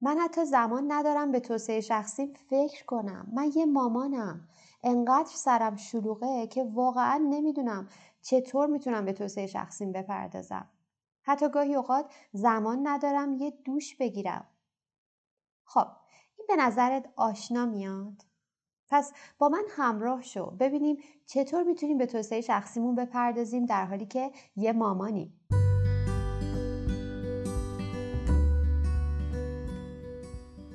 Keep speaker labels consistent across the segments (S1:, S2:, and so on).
S1: من حتی زمان ندارم به توسعه شخصی فکر کنم. من یه مامانم. انقدر سرم شلوغه که واقعا نمی‌دونم چطور می‌تونم به توسعه شخصیم بپردازم. حتی گاهی اوقات زمان ندارم یه دوش بگیرم. خب این به نظرت آشنا میاد؟ پس با من همراه شو. ببینیم چطور می‌تونیم به توسعه شخصیمون بپردازیم در حالی که یه مامانی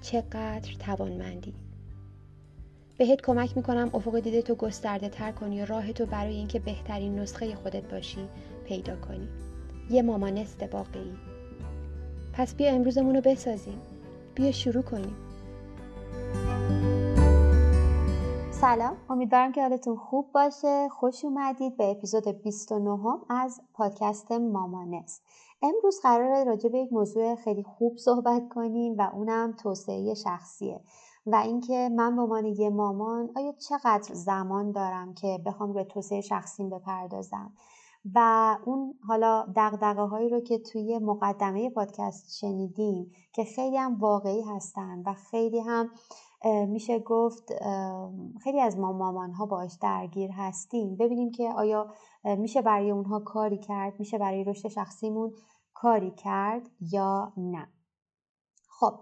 S2: چقدر توانمندی. بهت کمک می‌کنم افق دیده تو گسترده تر کنی و راه تو برای اینکه بهترین نسخه خودت باشی پیدا کنی. یه مامانست واقعی پس بیا امروزمون رو بسازیم. بیا شروع کنیم.
S1: سلام. امیدوارم که حالتون خوب باشه. خوش اومدید به اپیزود 29 از پادکست مامانست امروز قراره راجع به یک موضوع خیلی خوب صحبت کنیم و اونم توسعه شخصیه. و اینکه من به عنوان یه مامان آیا چقدر زمان دارم که بخوام به توسعه شخصیم بپردازم؟ و اون حالا دقدقه هایی رو که توی مقدمه پادکست شنیدیم که خیلی هم واقعی هستن و خیلی هم میشه گفت خیلی از ما مامان ها باش درگیر هستیم. ببینیم که آیا میشه برای اونها کاری کرد میشه برای رشد شخصیمون کاری کرد یا نه. خب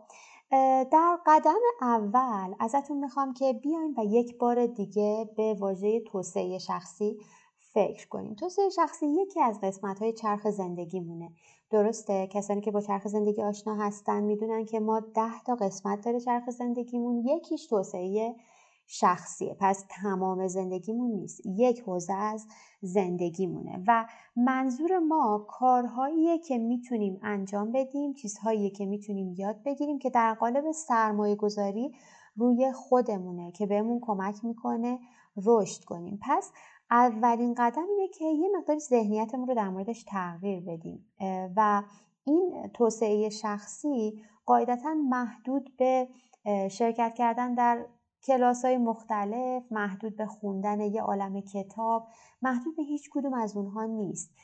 S1: در قدم اول ازتون می‌خوام که بیاین و یک بار دیگه به واژه توسعه شخصی فکر کنیم. توسعه شخصی یکی از قسمت های چرخ زندگیمونه. درسته؟ کسانی که با چرخ زندگی آشنا هستن می‌دونن که ما ده تا قسمت داره چرخ زندگیمون. یکیش توسعه شخصیه. پس تمام زندگیمون نیست. یک حوزه از زندگیمونه. و منظور ما کارهاییه که می‌تونیم انجام بدیم چیزهایی که می‌تونیم یاد بگیریم که در قالب سرمایه گذاری روی خودمونه که بهمون کمک می‌کنه رشد کنیم. پس اولین قدم اینه که یه مقداری ذهنیتمون رو در موردش تغییر بدیم. و این توسعه شخصی قاعدتا محدود به شرکت کردن در کلاس های مختلف محدود به خوندن یه عالم کتاب محدود به هیچ کدوم از اونها نیست.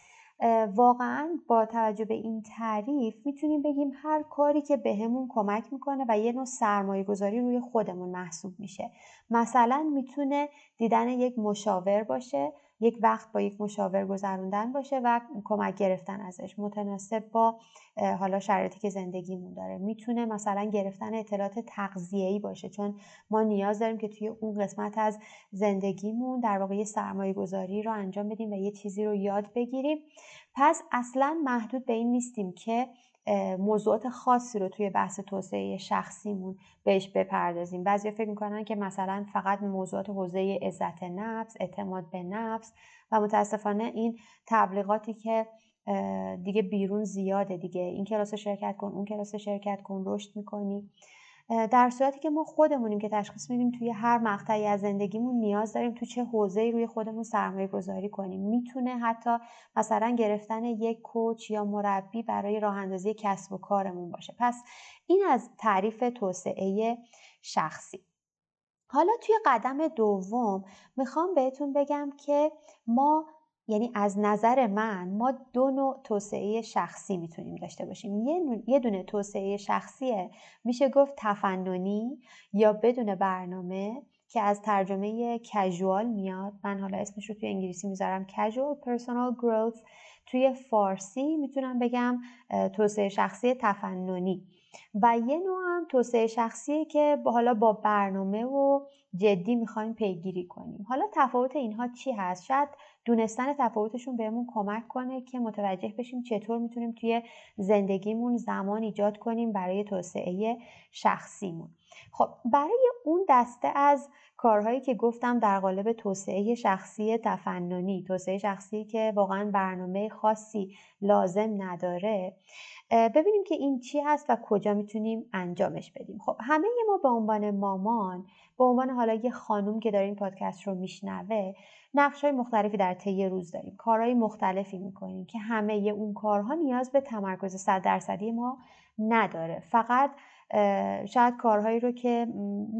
S1: واقعا با توجه به این تعریف می‌تونیم بگیم هر کاری که بهمون به کمک می‌کنه و یه نوع سرمایه گذاری روی خودمون محسوب میشه. مثلا می‌تونه دیدن یک مشاور باشه یک وقت با یک مشاور گذروندن باشه و کمک گرفتن ازش. متناسب با حالا شرایطی که زندگیمون داره. می‌تونه مثلا گرفتن اطلاعات تغذیه‌ای باشه. چون ما نیاز داریم که توی اون قسمت از زندگیمون در واقع یه سرمایه گذاری رو انجام بدیم و یه چیزی رو یاد بگیریم. پس اصلا محدود به این نیستیم که موضوعات خاصی رو توی بحث توسعه شخصیمون بهش بپردازیم. بعضی فکر می‌کنن که مثلا فقط موضوعات حوزه عزت نفس اعتماد به نفس و متاسفانه این تبلیغاتی که دیگه بیرون زیاده دیگه. این کلاس شرکت کن اون کلاس شرکت کن رشد می‌کنی. در صورتی که ما خودمونیم که تشخیص میدیم توی هر مقطعی از زندگیمون نیاز داریم تو چه حوزه‌ای روی خودمون سرمایه گذاری کنیم. می‌تونه حتی مثلا گرفتن یک کوچ یا مربی برای راه اندازی کسب و کارمون باشه. پس این از تعریف توسعه شخصی. حالا توی قدم دوم می‌خوام بهتون بگم که ما یعنی از نظر من ما دو نوع توسعه شخصی می‌تونیم داشته باشیم. یه دونه توسعه شخصیه میشه گفت تفننی یا بدون برنامه که از ترجمه کژوال میاد. من حالا اسمش رو توی انگلیسی می‌ذارم casual personal growth. توی فارسی می‌تونم بگم توسعه شخصی تفننی. و یه نوع هم توسعه شخصیه که حالا با برنامه و جدی می‌خوایم پیگیری کنیم. حالا تفاوت اینها چی هست؟ شاید دونستن تفاوتشون بهمون کمک کنه که متوجه بشیم چطور می‌تونیم توی زندگیمون زمان ایجاد کنیم برای توسعه شخصیمون. خب برای اون دسته از کارهایی که گفتم در قالب توسعه شخصی تفننی توسعه شخصی که واقعا برنامه خاصی لازم نداره ببینیم که این چی هست و کجا می‌تونیم انجامش بدیم. خب همه ما به عنوان مامان به عنوان حالا یه خانوم که داره این پادکست رو میشنوه نقش های مختلفی در طی روز داریم کارهای مختلفی می‌کنیم که همه اون کارها نیاز به تمرکز صد درصدی ما نداره. فقط شاید کارهایی رو که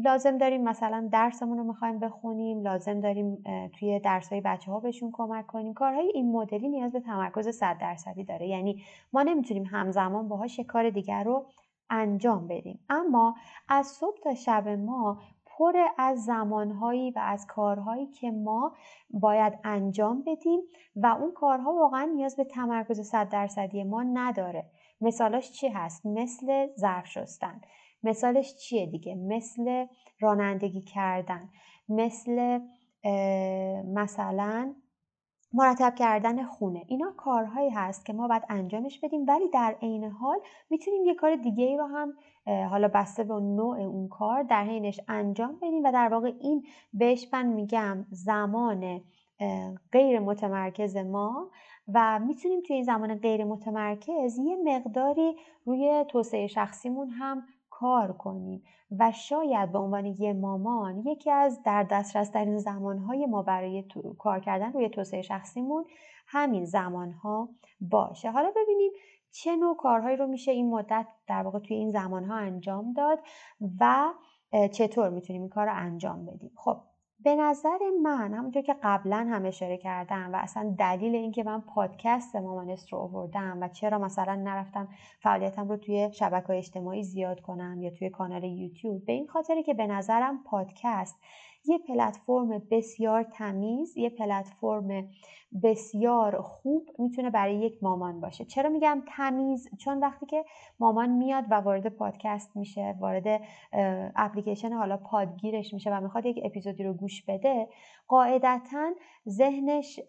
S1: لازم داریم مثلا درسمون رو می‌خوایم بخونیم لازم داریم توی درسهای بچه ها بهشون کمک کنیم کارهای این مدلی نیاز به تمرکز صد درصدی داره. یعنی ما نمی‌تونیم همزمان باهاش کار دیگر رو انجام بدیم. اما از صبح تا شب ما پر از زمانهایی و از کارهایی که ما باید انجام بدیم و اون کارها واقعا نیاز به تمرکز صد درصدی ما نداره. مثالاش چی هست؟ مثل ظرف شستن. مثالش چیه دیگه؟ مثل رانندگی کردن. مثل مثلا مرتب کردن خونه. اینا کارهایی هست که ما باید انجامش بدیم ولی در عین حال می‌تونیم یه کار دیگه ای رو هم حالا بسته به نوع اون کار در حینش انجام بدیم و در واقع این بهش من میگم زمان غیر متمرکز ما و می‌تونیم توی این زمان غیر متمرکز یه مقداری روی توسعه شخصیمون هم کار کنیم و شاید به عنوان یه مامان یکی از در دسترس ترین زمانهای ما برای کار کردن روی توسعه شخصیمون همین زمانها باشه. حالا ببینیم چه نوع کارهایی رو میشه این مدت در واقع توی این زمانها انجام داد و چطور می‌تونیم این کار رو انجام بدیم. خب به نظر من همونطور که قبلا هم اشاره کردم و اصلا دلیل اینکه من پادکست مامانست رو آوردم و چرا مثلا نرفتم فعالیتم رو توی شبکه اجتماعی زیاد کنم یا توی کانال یوتیوب به این خاطره که به نظرم پادکست یه پلتفرم بسیار تمیز یه پلتفرم بسیار خوب می‌تونه برای یک مامان باشه. چرا میگم تمیز؟ چون وقتی که مامان میاد و وارد پادکست میشه وارد اپلیکیشن حالا پادگیرش میشه و می‌خواد یک اپیزودی رو گوش بده قاعدتا ذهنش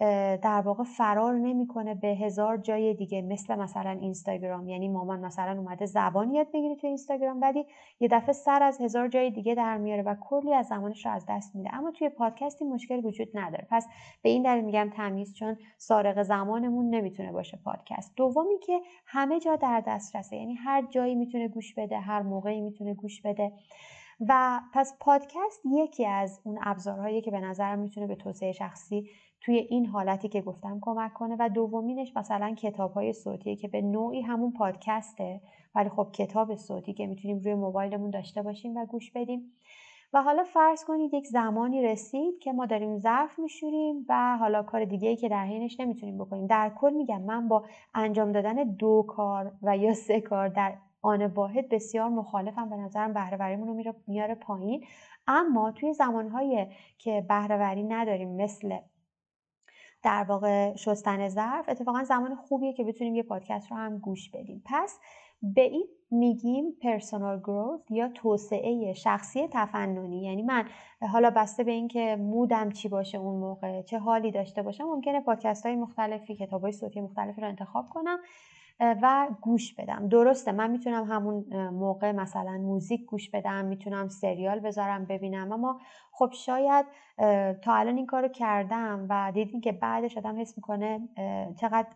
S1: در واقع فرار نمی‌کنه به هزار جای دیگه مثل مثلا اینستاگرام. یعنی مامان مثلا اومده زبان یاد بگیره تو اینستاگرام ولی یه دفعه سر از هزار جای دیگه در میاره و کلی از زمانش رو از دست میده. اما توی این مشکل وجود نداره. پس به این دلیل میگم تمیز چون سارق زمانمون نمی‌تونه باشه پادکست. دومی که همه جا در دسترسه. یعنی هر جایی می‌تونه گوش بده هر موقعی می‌تونه گوش بده. و پس پادکست یکی از اون ابزارهایی که به نظرم می‌تونه به توسعه شخصی توی این حالتی که گفتم کمک کنه و دومینش مثلا کتاب های صوتیه که به نوعی همون پادکسته ولی خب کتاب صوتی که می‌تونیم روی موبایلمون داشته باشیم و گوش بدیم. و حالا فرض کنید یک زمانی رسید که ما داریم ظرف میشوریم و حالا کار دیگه ای که در حینش نمی‌تونیم بکنیم. در کل میگم من با انجام دادن دو کار و یا سه کار در آن واحد بسیار مخالفم به نظرم بهرهوریمون رو میاره پایین. اما توی زمانهایی که بهرهوری نداریم مثل در واقع شستن ظرف اتفاقا زمان خوبیه که بتونیم یه پادکست رو هم گوش بدیم. پس به این میگیم پرسونال گروث یا توسعه شخصی تفننی. یعنی من حالا بسته به اینکه مودم چی باشه اون موقع چه حالی داشته باشم ممکنه پادکست های مختلفی کتاب های صوتی مختلفی رو انتخاب کنم. و گوش بدم. درسته من می‌تونم همون موقع مثلا موزیک گوش بدم می‌تونم سریال بذارم ببینم اما خب شاید تا الان این کارو کردم و دیدین که بعدش آدم حس می‌کنه چقدر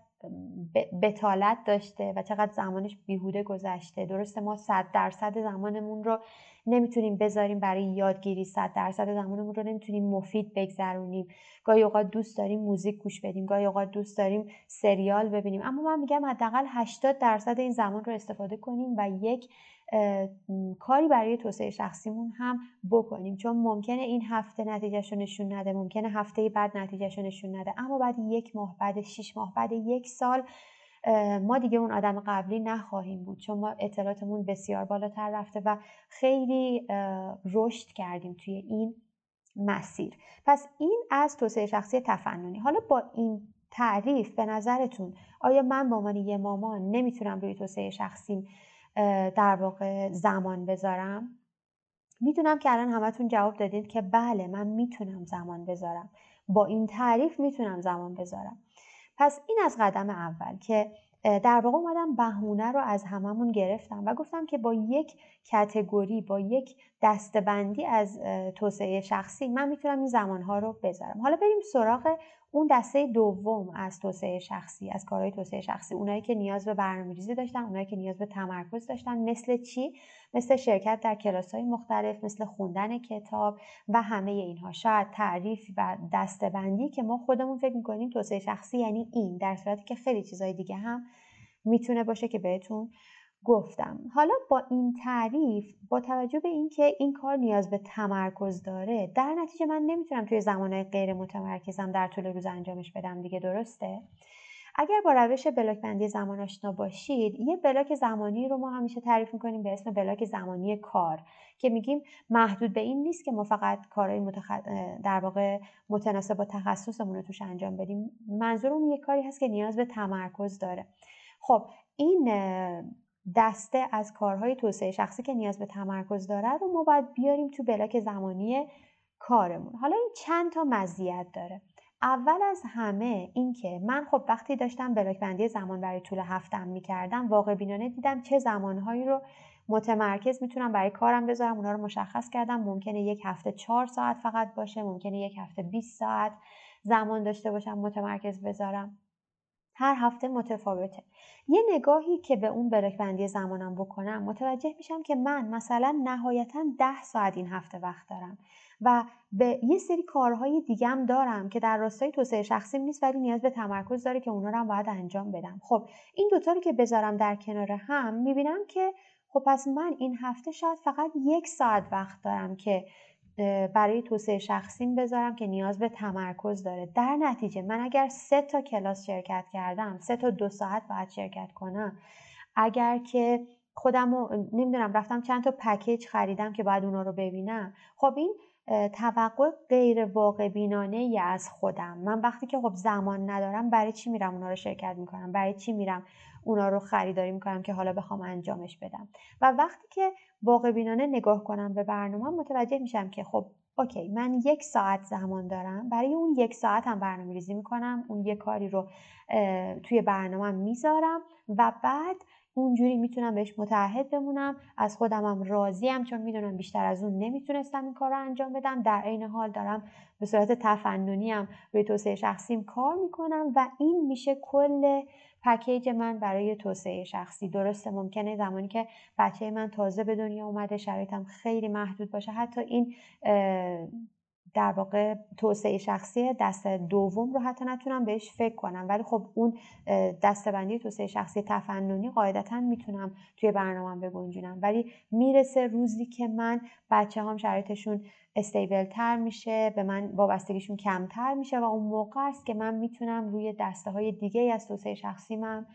S1: بتالت داشته و چقدر زمانش بیهوده گذشته. درسته ما صد درصد زمانمون رو نمی‌تونیم بذاریم برای یادگیری صد درصد زمانمون رو نمی‌تونیم مفید بگذرونیم. گاهی اوقات دوست داریم موزیک گوش بدیم گاهی اوقات دوست داریم سریال ببینیم. اما من میگم حداقل 80 درصد این زمان رو استفاده کنیم و یک کاری برای توسعه شخصیمون هم بکنیم. چون ممکنه این هفته نتیجهش رو نشون نده ممکنه هفته بعد نتیجهش رو نشون نده. اما بعد یک ماه بعد شیش ماه بعد یک سال ما دیگه اون آدم قبلی نخواهیم بود چون ما اطلاعاتمون بسیار بالاتر رفته و خیلی رشد کردیم توی این مسیر. پس این از توسعه شخصی تفننی. حالا با این تعریف به نظرتون آیا من به عنوان یه مامان نمی‌تونم روی توسعه شخصیم در واقع زمان بذارم؟ می‌دونم که الان همتون جواب دادید که بله من می‌تونم زمان بذارم. با این تعریف می‌تونم زمان بذارم. پس این از قدم اول که در واقع اومدم بهونه رو از هممون گرفتم و گفتم که با یک کتگوری با یک دستبندی از توسعه شخصی من می‌تونم این زمانها رو بذارم. حالا بریم سراغ اون دسته دوم از توسعه شخصی از کارهای توسعه شخصی اونایی که نیاز به برنامه ریزی داشتن اونایی که نیاز به تمرکز داشتن. مثل چی؟ مثل شرکت در کلاس های مختلف مثل خوندن کتاب و همه اینها. شاید تعریف و دستبندی که ما خودمون فکر می‌کنیم توسعه شخصی یعنی این در صورتی که خیلی چیزهای دیگه هم می‌تونه باشه که بهتون گفتم. حالا با این تعریف با توجه به اینکه این کار نیاز به تمرکز داره در نتیجه من نمی‌تونم توی زمانهای غیر متمرکزم در طول روز انجامش بدم دیگه درسته؟ اگر با روش بلاک بندی زمان آشنا باشید یه بلاک زمانی رو ما همیشه تعریف می‌کنیم به اسم بلاک زمانی کار که میگیم محدود به این نیست که ما فقط کارهای متخ... در واقع متناسب با تخصصمون رو توش انجام بدیم. منظورم یه کاری هست که نیاز به تمرکز داره. خب این دسته از کارهای توسعه شخصی که نیاز به تمرکز داره رو ما باید بیاریم تو بلاک زمانی کارمون. حالا این چند تا مزیت داره. اول از همه اینکه من خب وقتی داشتم بلاک بندی زمان برای طول هفتم می‌کردم واقع بینانه دیدم چه زمانهایی رو متمرکز می‌تونم برای کارم بذارم اونا رو مشخص کردم. ممکنه یک هفته چهار ساعت فقط باشه ممکنه یک هفته 20 ساعت زمان داشته باشم متمرکز بذارم. هر هفته متفاوته. یه نگاهی که به اون بندی زمانم بکنم متوجه میشم که من مثلا نهایتا ده ساعت این هفته وقت دارم و به یه سری کارهای دیگم دارم که در راستای توسعه شخصی نیست ولی نیاز به تمرکز داره که اونا رو هم باید انجام بدم. خب این دوتا رو که بذارم در کنار هم می‌بینم که خب پس من این هفته شاید فقط یک ساعت وقت دارم که برای توسعه شخصیم بذارم که نیاز به تمرکز داره. در نتیجه من اگر سه تا کلاس شرکت کردم سه تا دو ساعت باید شرکت کنم. اگر که خودم رو نمی‌دونم رفتم چند تا پکیج خریدم که باید اونا رو ببینم. خب این توقع غیر واقع بینانه ای از خودم. من وقتی که خب زمان ندارم برای چی میرم اونا رو شرکت می‌کنم؟ برای چی میرم اونا رو خریداری می‌کنم که حالا بخوام انجامش بدم. و وقتی که واقع بینانه نگاه کنم به برنامه متوجه میشم که خب اوکی من یک ساعت زمان دارم. برای اون یک ساعت هم برنامه ریزی می‌کنم. اون یک کاری رو توی برنامه می‌ذارم و بعد اونجوری می‌تونم بهش متعهد بمونم. از خودمم راضیم چون می‌دونم بیشتر از اون نمی‌تونستم این کار رو انجام بدم. در عین حال دارم به صورت تفننی هم روی توسعه شخصیم کار می‌کنم و این میشه کل پکیج من برای توسعه شخصی. درسته ممکنه زمانی که بچه من تازه به دنیا اومده شرایطم خیلی محدود باشه. حتی این در واقع توسعه شخصی دست دوم رو حتی نتونم بهش فکر کنم. ولی خب اون دستبندی توسعه شخصی تفننی قاعدتا می‌تونم توی برنامه بگنجونم. ولی می‌رسه روزی که من بچه هم شرایطشون استیبل تر میشه به من وابستگیشون کمتر میشه و اون موقع است که من می‌تونم روی دسته های دیگه از توسعه شخصی من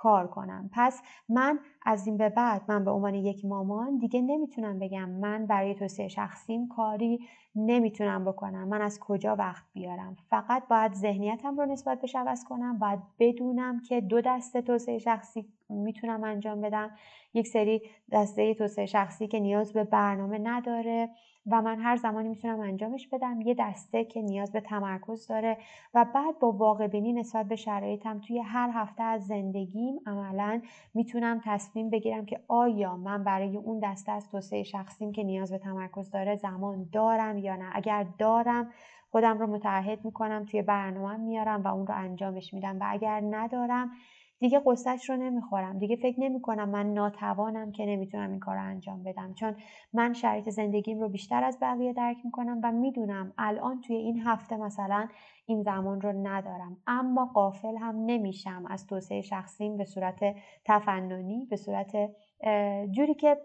S1: کار کنم. پس من از این به بعد من به عنوان یک مامان دیگه نمی‌تونم بگم من برای توسعه شخصیم کاری نمی‌تونم بکنم. من از کجا وقت بیارم؟ فقط باید ذهنیتم رو نسبت بهش عوض کنم باید بدونم که دو دسته توسعه شخصی می‌تونم انجام بدم. یک سری دسته توسعه شخصی که نیاز به برنامه نداره. و من هر زمانی می‌تونم انجامش بدم. یه دسته که نیاز به تمرکز داره و بعد با واقع بینی نسبت به شرایطم توی هر هفته از زندگیم عملا می‌تونم تصمیم بگیرم که آیا من برای اون دسته از توسعه شخصیم که نیاز به تمرکز داره زمان دارم یا نه. اگر دارم خودم رو متعهد می‌کنم توی برنامه میارم و اون رو انجامش میدم و اگر ندارم دیگه قصهش رو نمی‌خورم. دیگه فکر نمی‌کنم من ناتوانم که نمی‌تونم این کار رو انجام بدم. چون من شرایط زندگیم رو بیشتر از بقیه درک می‌کنم و می‌دونم الان توی این هفته مثلا این زمان رو ندارم. اما قافل هم نمیشم از توسعه شخصیم به صورت تفننی به صورت جوری که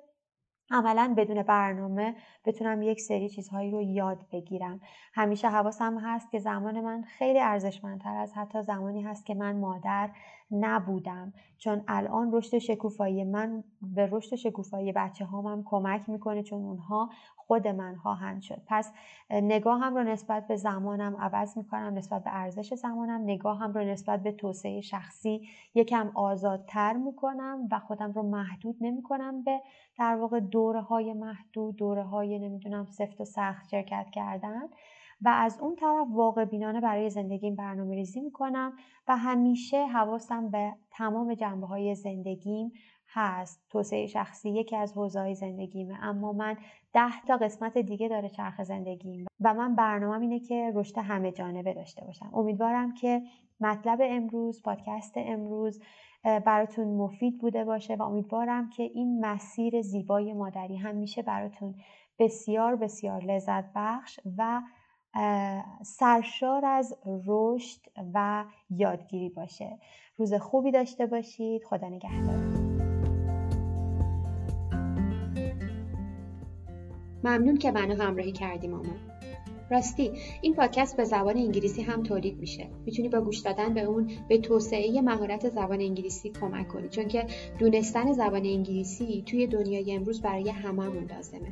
S1: عملا بدون برنامه بتونم یک سری چیزهایی رو یاد بگیرم. همیشه حواسم هست که زمان من خیلی ارزشمندتر از حتی زمانی هست که من مادر نبودم. چون الان رشد شکوفایی من به رشد شکوفایی بچه هامم کمک می‌کنه چون اونها خود من خواهند شد. پس نگاهم رو نسبت به زمانم عوض می‌کنم نسبت به ارزش زمانم نگاهم رو نسبت به توسعه شخصی یکم آزادتر می‌کنم و خودم رو محدود نمی‌کنم به در واقع دوره های محدود دوره های نمی‌دونم سفت و سخت شرکت کردن. و از اون طرف واقع بینانه برای زندگیم برنامه ریزی می‌کنم و همیشه حواسم به تمام جنبه های زندگیم هست. توسعه شخصی یکی از حوزه‌های زندگیمه اما من ده تا قسمت دیگه داره چرخ زندگیم و من برنامه اینه که رشد همه جانبه داشته باشم. امیدوارم که مطلب امروز پادکست امروز براتون مفید بوده باشه و امیدوارم که این مسیر زیبای مادری هم میشه براتون بسیار بسیار لذت بخش و سرشار از رشد و یادگیری باشه. روز خوبی داشته باشید. خدا نگهدار.
S2: ممنون که منو همراهی کردی مامان. راستی این پادکست به زبان انگلیسی هم تولید میشه. می‌تونی با گوش دادن به اون به توسعه مهارت زبان انگلیسی کمک کنی چون که دونستن زبان انگلیسی توی دنیای امروز برای هممون لازمه.